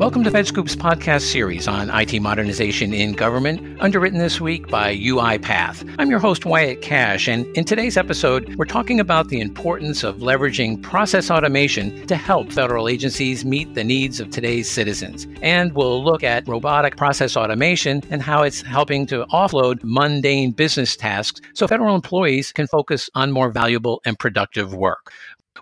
Welcome to FedScoop's podcast series on IT modernization in government, underwritten this week by UiPath. I'm your host, Wyatt Kash, and in today's episode, we're talking about the importance of leveraging process automation to help federal agencies meet the needs of today's citizens. And we'll look at robotic process automation and how it's helping to offload mundane business tasks so federal employees can focus on more valuable and productive work.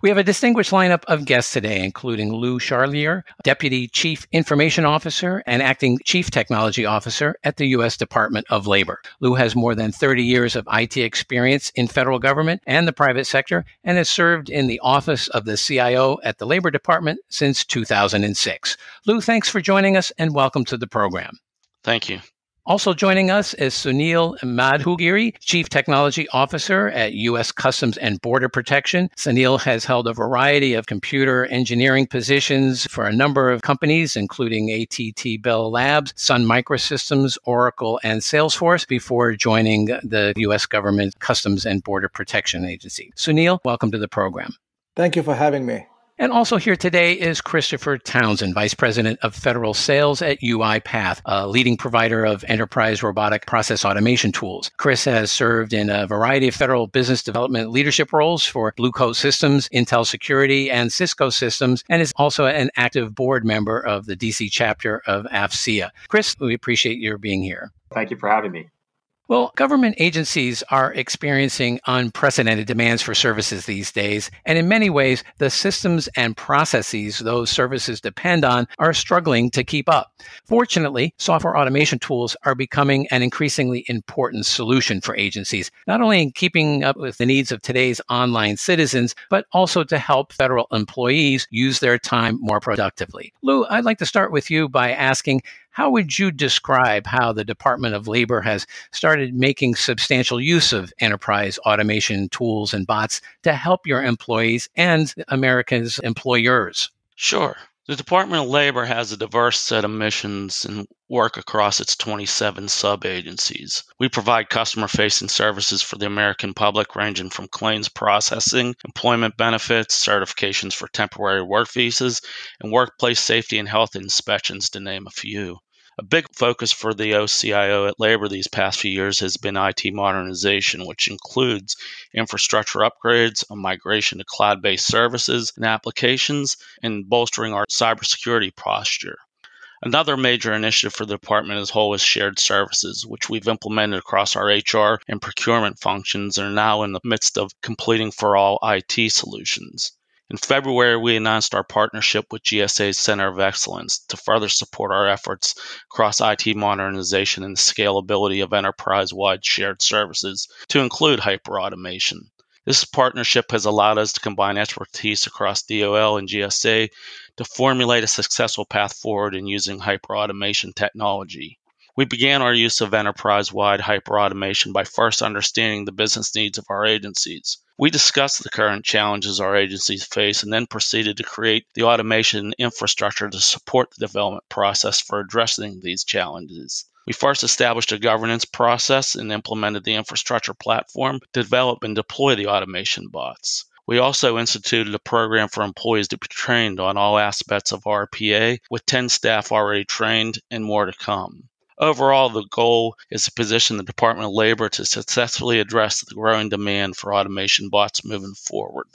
We have a distinguished lineup of guests today, including Lou Charlier, Deputy Chief Information Officer and Acting Chief Technology Officer at the U.S. Department of Labor. Lou has more than 30 years of IT experience in federal government and the private sector and has served in the Office of the CIO at the Labor Department since 2006. Lou, thanks for joining us and welcome to the program. Thank you. Also joining us is Sunil Madhugiri, Chief Technology Officer at U.S. Customs and Border Protection. Sunil has held a variety of computer engineering positions for a number of companies, including ATT Bell Labs, Sun Microsystems, Oracle, and Salesforce, before joining the U.S. Government Customs and Border Protection Agency. Sunil, welcome to the program. Thank you for having me. And also here today is Christopher Townsend, Vice President of Federal Sales at UiPath, a leading provider of enterprise robotic process automation tools. Chris has served in a variety of federal business development leadership roles for Blue Coat Systems, Intel Security, and Cisco Systems, and is also an active board member of the DC chapter of AFCEA. Chris, we appreciate your being here. Thank you for having me. Well, government agencies are experiencing unprecedented demands for services these days, and in many ways, the systems and processes those services depend on are struggling to keep up. Fortunately, software automation tools are becoming an increasingly important solution for agencies, not only in keeping up with the needs of today's online citizens, but also to help federal employees use their time more productively. Lou, I'd like to start with you by asking how would you describe how the Department of Labor has started making substantial use of enterprise automation tools and bots to help your employees and America's employers? Sure. The Department of Labor has a diverse set of missions and work across its 27 sub agencies. We provide customer facing services for the American public, ranging from claims processing, employment benefits, certifications for temporary work visas, and workplace safety and health inspections, to name a few. A big focus for the OCIO at Labor these past few years has been IT modernization, which includes infrastructure upgrades, a migration to cloud based services and applications, and bolstering our cybersecurity posture. Another major initiative for the department as a whole is shared services, which we've implemented across our HR and procurement functions and are now in the midst of completing for all IT solutions. In February, we announced our partnership with GSA's Center of Excellence to further support our efforts across IT modernization and the scalability of enterprise wide shared services to include hyperautomation. This partnership has allowed us to combine expertise across DOL and GSA to formulate a successful path forward in using hyperautomation technology. We began our use of enterprise wide hyperautomation by first understanding the business needs of our agencies. We discussed the current challenges our agencies face and then proceeded to create the automation infrastructure to support the development process for addressing these challenges. We first established a governance process and implemented the infrastructure platform to develop and deploy the automation bots. We also instituted a program for employees to be trained on all aspects of RPA, with 10 staff already trained and more to come. Overall, the goal is to position the Department of Labor to successfully address the growing demand for automation bots moving forward.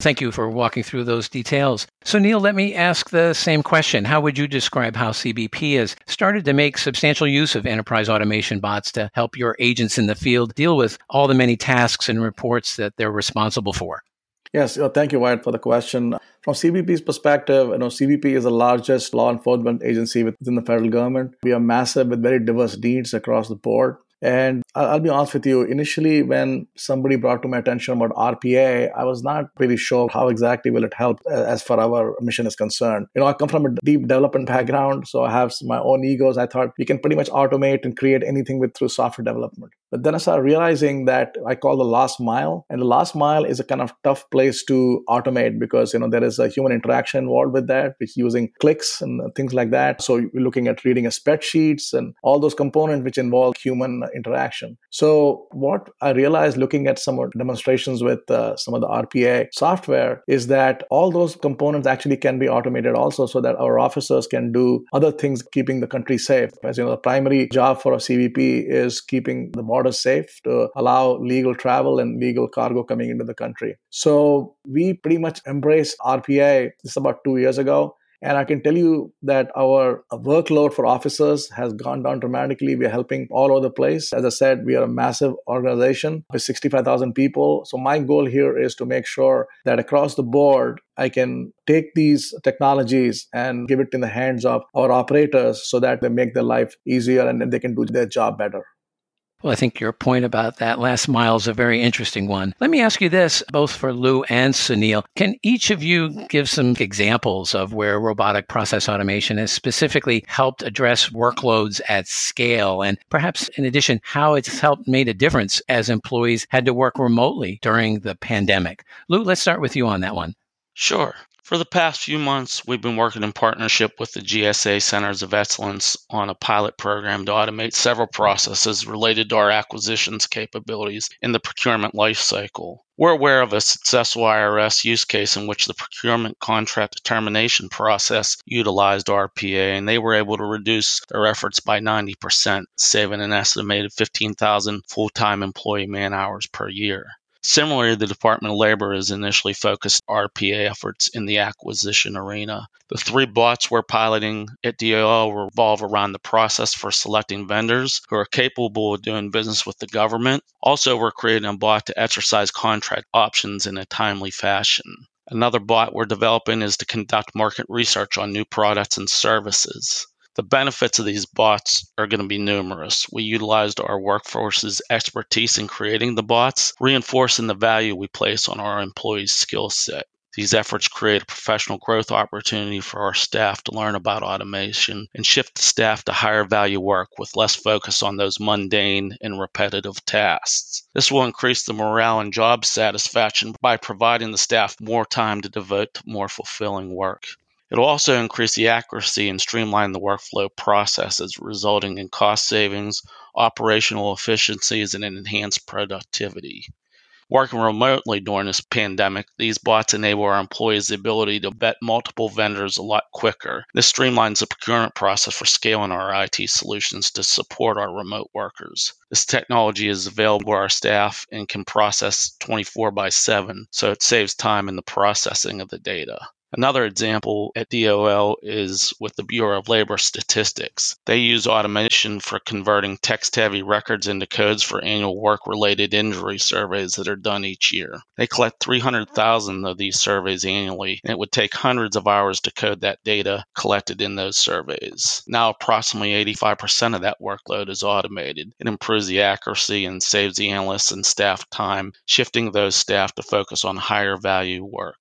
Thank you for walking through those details. Sunil, let me ask the same question. How would you describe how CBP has started to make substantial use of enterprise automation bots to help your agents in the field deal with all the many tasks and reports that they're responsible for? Yes, uh, thank you, Wyatt, for the question. From CBP's perspective, you know, CBP is the largest law enforcement agency within the federal government. We are massive with very diverse needs across the board. And I'll be honest with you, initially when somebody brought to my attention about RPA, I was not really sure how exactly will it help as far our mission is concerned. You know, I come from a deep development background, so I have my own egos. I thought we can pretty much automate and create anything with through software development. But then I started realizing that I call the last mile, and the last mile is a kind of tough place to automate because you know there is a human interaction involved with that, which using clicks and things like that. So you're looking at reading a spreadsheets and all those components which involve human interaction. So what I realized looking at some demonstrations with uh, some of the RPA software is that all those components actually can be automated also, so that our officers can do other things, keeping the country safe. As you know, the primary job for a CBP is keeping the borders safe to allow legal travel and legal cargo coming into the country. So we pretty much embraced RPA just about two years ago. And I can tell you that our workload for officers has gone down dramatically. We're helping all over the place. As I said, we are a massive organization with 65,000 people. So my goal here is to make sure that across the board, I can take these technologies and give it in the hands of our operators so that they make their life easier and they can do their job better. Well, I think your point about that last mile is a very interesting one. Let me ask you this, both for Lou and Sunil. Can each of you give some examples of where robotic process automation has specifically helped address workloads at scale? And perhaps in addition, how it's helped made a difference as employees had to work remotely during the pandemic? Lou, let's start with you on that one. Sure. For the past few months, we've been working in partnership with the GSA Centers of Excellence on a pilot program to automate several processes related to our acquisitions capabilities in the procurement lifecycle. We're aware of a successful IRS use case in which the procurement contract determination process utilized RPA, and they were able to reduce their efforts by 90%, saving an estimated 15,000 full time employee man hours per year. Similarly, the Department of Labor has initially focused RPA efforts in the acquisition arena. The three bots we're piloting at DOL revolve around the process for selecting vendors who are capable of doing business with the government. Also, we're creating a bot to exercise contract options in a timely fashion. Another bot we're developing is to conduct market research on new products and services. The benefits of these bots are going to be numerous. We utilized our workforce's expertise in creating the bots, reinforcing the value we place on our employees' skill set. These efforts create a professional growth opportunity for our staff to learn about automation and shift the staff to higher value work with less focus on those mundane and repetitive tasks. This will increase the morale and job satisfaction by providing the staff more time to devote to more fulfilling work. It'll also increase the accuracy and streamline the workflow processes, resulting in cost savings, operational efficiencies, and an enhanced productivity. Working remotely during this pandemic, these bots enable our employees the ability to vet multiple vendors a lot quicker. This streamlines the procurement process for scaling our IT solutions to support our remote workers. This technology is available to our staff and can process 24 by 7, so it saves time in the processing of the data. Another example at DOL is with the Bureau of Labor Statistics. They use automation for converting text heavy records into codes for annual work related injury surveys that are done each year. They collect 300,000 of these surveys annually, and it would take hundreds of hours to code that data collected in those surveys. Now, approximately 85% of that workload is automated. It improves the accuracy and saves the analysts and staff time, shifting those staff to focus on higher value work.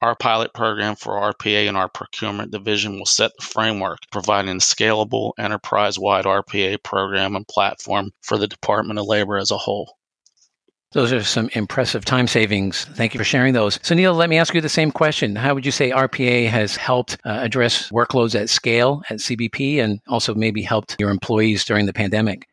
Our pilot program for RPA and our procurement division will set the framework, providing a scalable enterprise wide RPA program and platform for the Department of Labor as a whole. Those are some impressive time savings. Thank you for sharing those. Sunil, let me ask you the same question. How would you say RPA has helped uh, address workloads at scale at CBP and also maybe helped your employees during the pandemic?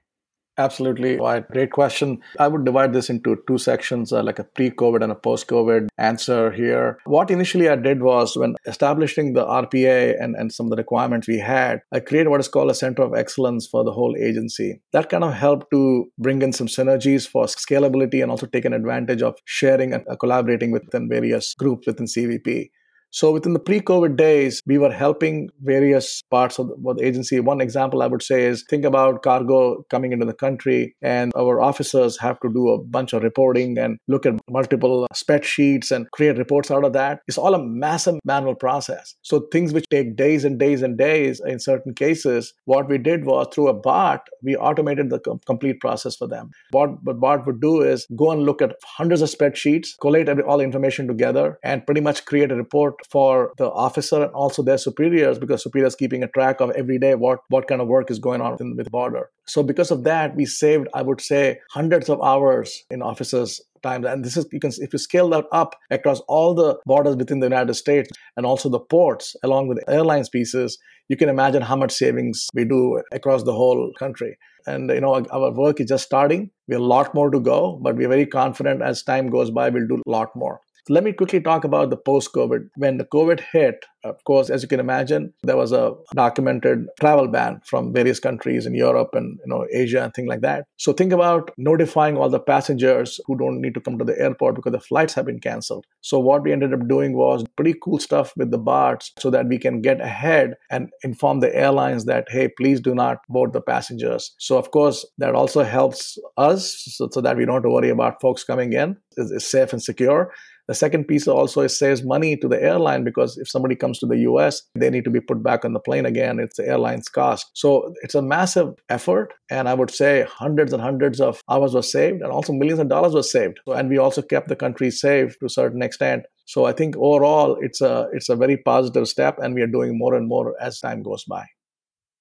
Absolutely. Wyatt. Great question. I would divide this into two sections, uh, like a pre COVID and a post COVID answer here. What initially I did was when establishing the RPA and, and some of the requirements we had, I created what is called a center of excellence for the whole agency. That kind of helped to bring in some synergies for scalability and also taking advantage of sharing and uh, collaborating within various groups within CBP. So within the pre-COVID days, we were helping various parts of the, the, agency. One example I would say is think about cargo coming into the country, and our officers have to do a bunch of reporting and look at multiple spreadsheets and create reports out of that. It's all a massive manual process. So things which take days and days and days in certain cases, what we did was through a bot, we automated the com- complete process for them. What what bot would do is go and look at hundreds of spreadsheets, collate all the information together, and pretty much create a report for the officer and also their superiors because superiors keeping a track of every day what, what kind of work is going on within, with the border. So because of that, we saved, I would say, hundreds of hours in officers' time. And this is you can if you scale that up across all the borders within the United States and also the ports along with airlines pieces, you can imagine how much savings we do across the whole country. And you know, our work is just starting. We have a lot more to go, but we're very confident as time goes by, we'll do a lot more. Let me quickly talk about the post COVID. When the COVID hit, of course, as you can imagine, there was a documented travel ban from various countries in Europe and you know Asia and things like that. So think about notifying all the passengers who don't need to come to the airport because the flights have been canceled. So what we ended up doing was pretty cool stuff with the bots so that we can get ahead and inform the airlines that hey, please do not board the passengers. So of course that also helps us so, so that we don't have to worry about folks coming in. It's, it's safe and secure. The second piece also is saves money to the airline because if somebody comes to the US, they need to be put back on the plane again. It's the airline's cost. So it's a massive effort. And I would say hundreds and hundreds of hours were saved and also millions of dollars were saved. So, and we also kept the country safe to a certain extent. So I think overall it's a it's a very positive step and we are doing more and more as time goes by.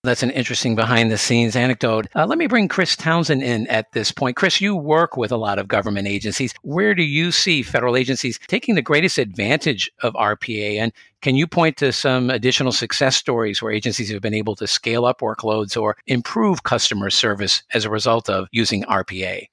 That's an interesting behind the scenes anecdote. Uh, let me bring Chris Townsend in at this point. Chris, you work with a lot of government agencies. Where do you see federal agencies taking the greatest advantage of RPA? And can you point to some additional success stories where agencies have been able to scale up workloads or improve customer service as a result of using RPA?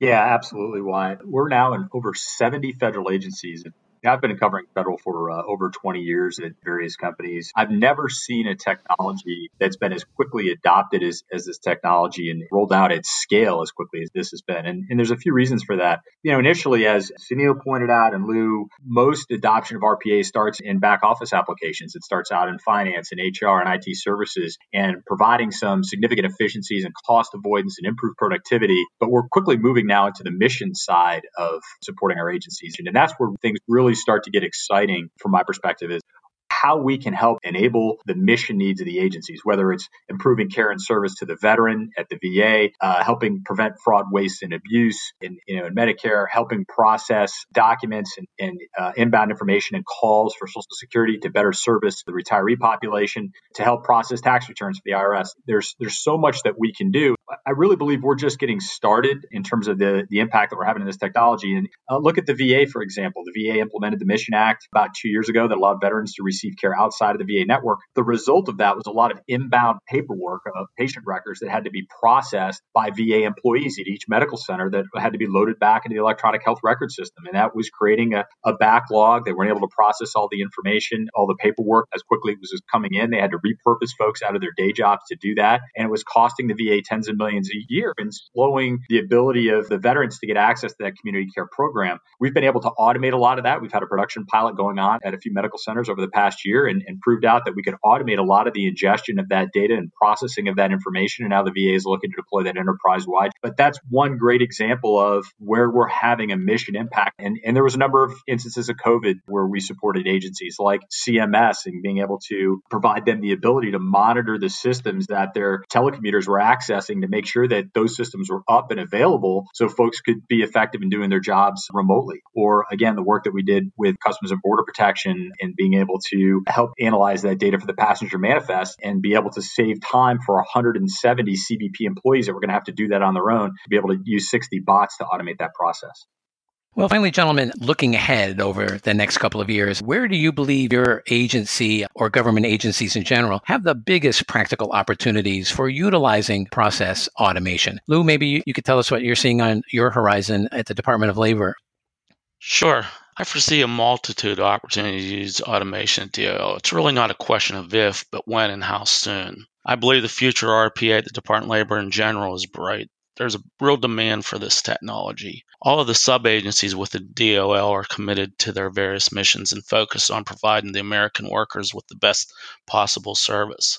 Yeah, absolutely, Wyatt. We're now in over 70 federal agencies I've been covering federal for uh, over 20 years at various companies. I've never seen a technology that's been as quickly adopted as, as this technology and rolled out at scale as quickly as this has been. And, and there's a few reasons for that. You know, initially, as Sunil pointed out and Lou, most adoption of RPA starts in back office applications. It starts out in finance and HR and IT services and providing some significant efficiencies and cost avoidance and improved productivity. But we're quickly moving now into the mission side of supporting our agencies. And that's where things really start to get exciting from my perspective is how we can help enable the mission needs of the agencies, whether it's improving care and service to the veteran at the VA, uh, helping prevent fraud, waste, and abuse in, you know, in Medicare, helping process documents and, and uh, inbound information and calls for Social Security to better service the retiree population, to help process tax returns for the IRS. There's there's so much that we can do. I really believe we're just getting started in terms of the, the impact that we're having in this technology. And uh, look at the VA, for example. The VA implemented the Mission Act about two years ago that allowed veterans to receive care outside of the VA network. The result of that was a lot of inbound paperwork of patient records that had to be processed by VA employees at each medical center that had to be loaded back into the electronic health record system. And that was creating a, a backlog. They weren't able to process all the information, all the paperwork as quickly as it was coming in. They had to repurpose folks out of their day jobs to do that. And it was costing the VA tens of millions a year and slowing the ability of the veterans to get access to that community care program. We've been able to automate a lot of that. We've had a production pilot going on at a few medical centers over the past year and, and proved out that we could automate a lot of the ingestion of that data and processing of that information. And now the VA is looking to deploy that enterprise wide. But that's one great example of where we're having a mission impact. And, and there was a number of instances of COVID where we supported agencies like CMS and being able to provide them the ability to monitor the systems that their telecommuters were accessing to make sure that those systems were up and available so folks could be effective in doing their jobs remotely. Or again, the work that we did with Customs and Border Protection and being able to help analyze that data for the passenger manifest and be able to save time for 170 CBP employees that were going to have to do that on their own to be able to use 60 bots to automate that process. Well, finally, gentlemen, looking ahead over the next couple of years, where do you believe your agency or government agencies in general have the biggest practical opportunities for utilizing process automation? Lou, maybe you could tell us what you're seeing on your horizon at the Department of Labor. Sure. I foresee a multitude of opportunities to use automation at DOL. It's really not a question of if, but when and how soon. I believe the future of RPA at the Department of Labor in general is bright. There's a real demand for this technology. All of the sub agencies within DOL are committed to their various missions and focused on providing the American workers with the best possible service.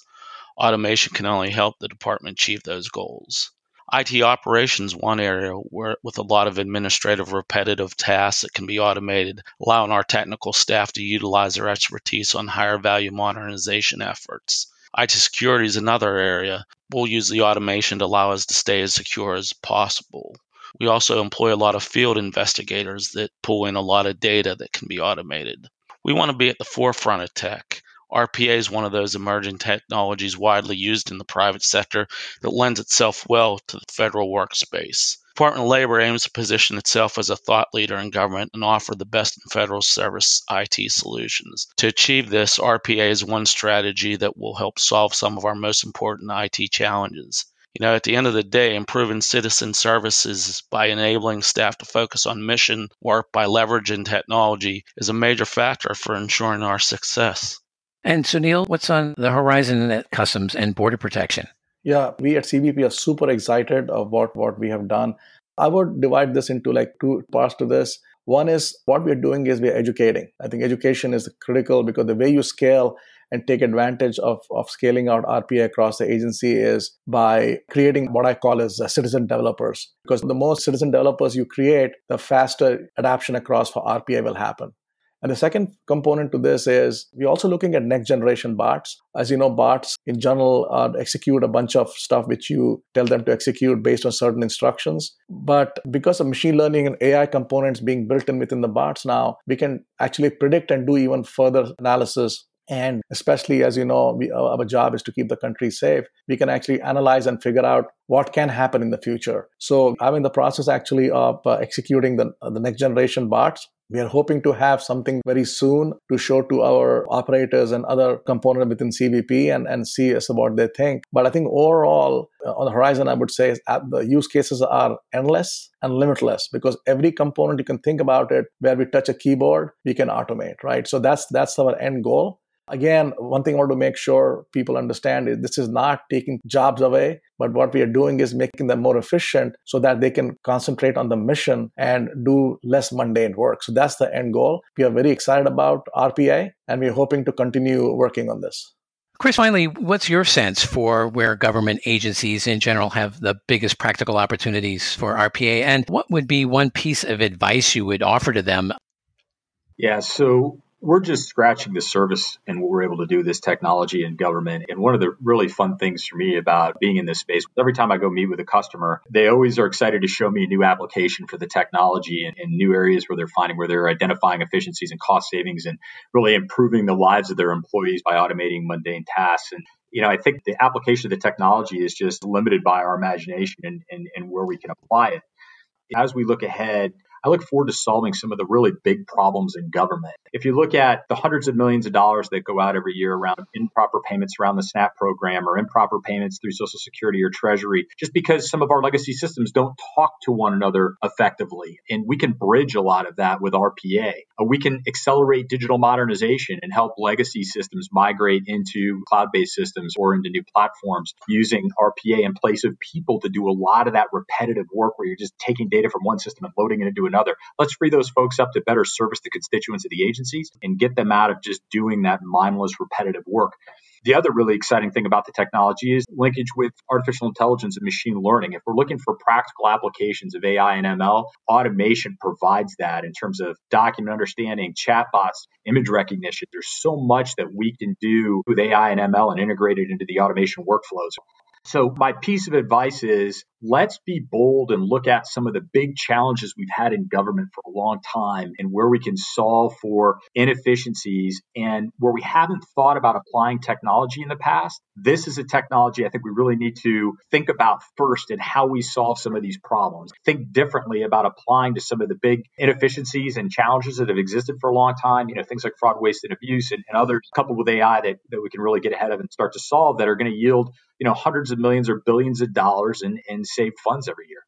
Automation can only help the department achieve those goals. IT operations one area where with a lot of administrative repetitive tasks that can be automated, allowing our technical staff to utilize their expertise on higher value modernization efforts. IT security is another area. We'll use the automation to allow us to stay as secure as possible. We also employ a lot of field investigators that pull in a lot of data that can be automated. We want to be at the forefront of tech. RPA is one of those emerging technologies widely used in the private sector that lends itself well to the federal workspace. Department of Labor aims to position itself as a thought leader in government and offer the best in federal service IT solutions. To achieve this, RPA is one strategy that will help solve some of our most important IT challenges. You know, at the end of the day, improving citizen services by enabling staff to focus on mission work by leveraging technology is a major factor for ensuring our success. And Sunil, what's on the horizon at Customs and Border Protection? Yeah, we at CBP are super excited what, what we have done. I would divide this into like two parts to this. One is what we're doing is we're educating. I think education is critical because the way you scale and take advantage of, of scaling out RPA across the agency is by creating what I call as uh, citizen developers. Because the more citizen developers you create, the faster adoption across for RPA will happen. And the second component to this is we're also looking at next generation bots. As you know, bots in general uh, execute a bunch of stuff which you tell them to execute based on certain instructions. But because of machine learning and AI components being built in within the bots now, we can actually predict and do even further analysis and especially as you know, we, our job is to keep the country safe. We can actually analyze and figure out what can happen in the future. So I'm in the process actually of uh, executing the, uh, the next generation bots. We are hoping to have something very soon to show to our operators and other components within CBP and, and see as what they think. But I think overall, uh, on the horizon, I would say the use cases are endless and limitless because every component you can think about it, where we touch a keyboard, we can automate, right? So that's that's our end goal. Again, one thing I want to make sure people understand is this is not taking jobs away, but what we are doing is making them more efficient so that they can concentrate on the mission and do less mundane work. So that's the end goal. We are very excited about RPA and we're hoping to continue working on this. Chris, finally, what's your sense for where government agencies in general have the biggest practical opportunities for RPA? And what would be one piece of advice you would offer to them? Yeah, so we're just scratching the surface and what we're able to do this technology in government. And one of the really fun things for me about being in this space, every time I go meet with a customer, they always are excited to show me a new application for the technology and, and new areas where they're finding where they're identifying efficiencies and cost savings and really improving the lives of their employees by automating mundane tasks. And you know, I think the application of the technology is just limited by our imagination and, and, and where we can apply it. As we look ahead, I look forward to solving some of the really big problems in government. If you look at the hundreds of millions of dollars that go out every year around improper payments around the SNAP program or improper payments through Social Security or Treasury, just because some of our legacy systems don't talk to one another effectively. And we can bridge a lot of that with RPA. Uh, we can accelerate digital modernization and help legacy systems migrate into cloud based systems or into new platforms using RPA in place of people to do a lot of that repetitive work where you're just taking data from one system and loading it into another. Let's free those folks up to better service the constituents of the agencies and get them out of just doing that mindless, repetitive work. The other really exciting thing about the technology is linkage with artificial intelligence and machine learning. If we're looking for practical applications of AI and ML, automation provides that in terms of document understanding, chatbots, image recognition. There's so much that we can do with AI and ML and integrate it into the automation workflows. So, my piece of advice is let's be bold and look at some of the big challenges we've had in government for a long time and where we can solve for inefficiencies and where we haven't thought about applying technology in the past. This is a technology I think we really need to think about first and how we solve some of these problems. Think differently about applying to some of the big inefficiencies and challenges that have existed for a long time, you know, things like fraud, waste, and abuse and, and others coupled with AI that, that we can really get ahead of and start to solve that are going to yield, you know, hundreds of millions or billions of dollars in, in save funds every year.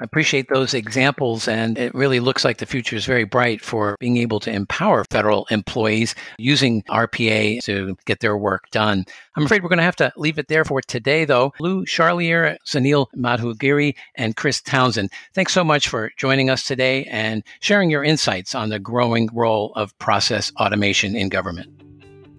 I appreciate those examples, and it really looks like the future is very bright for being able to empower federal employees using RPA to get their work done. I'm afraid we're going to have to leave it there for today, though. Lou Charlier, Sunil Madhugiri, and Chris Townsend, thanks so much for joining us today and sharing your insights on the growing role of process automation in government.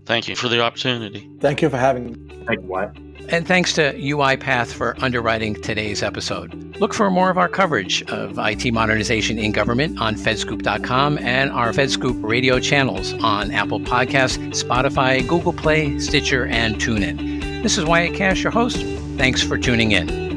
Thank you for the opportunity. Thank you for having me. Thank you, Wyatt. And thanks to UiPath for underwriting today's episode. Look for more of our coverage of IT modernization in government on fedscoop.com and our FedScoop radio channels on Apple Podcasts, Spotify, Google Play, Stitcher, and TuneIn. This is Wyatt Kash, your host. Thanks for tuning in.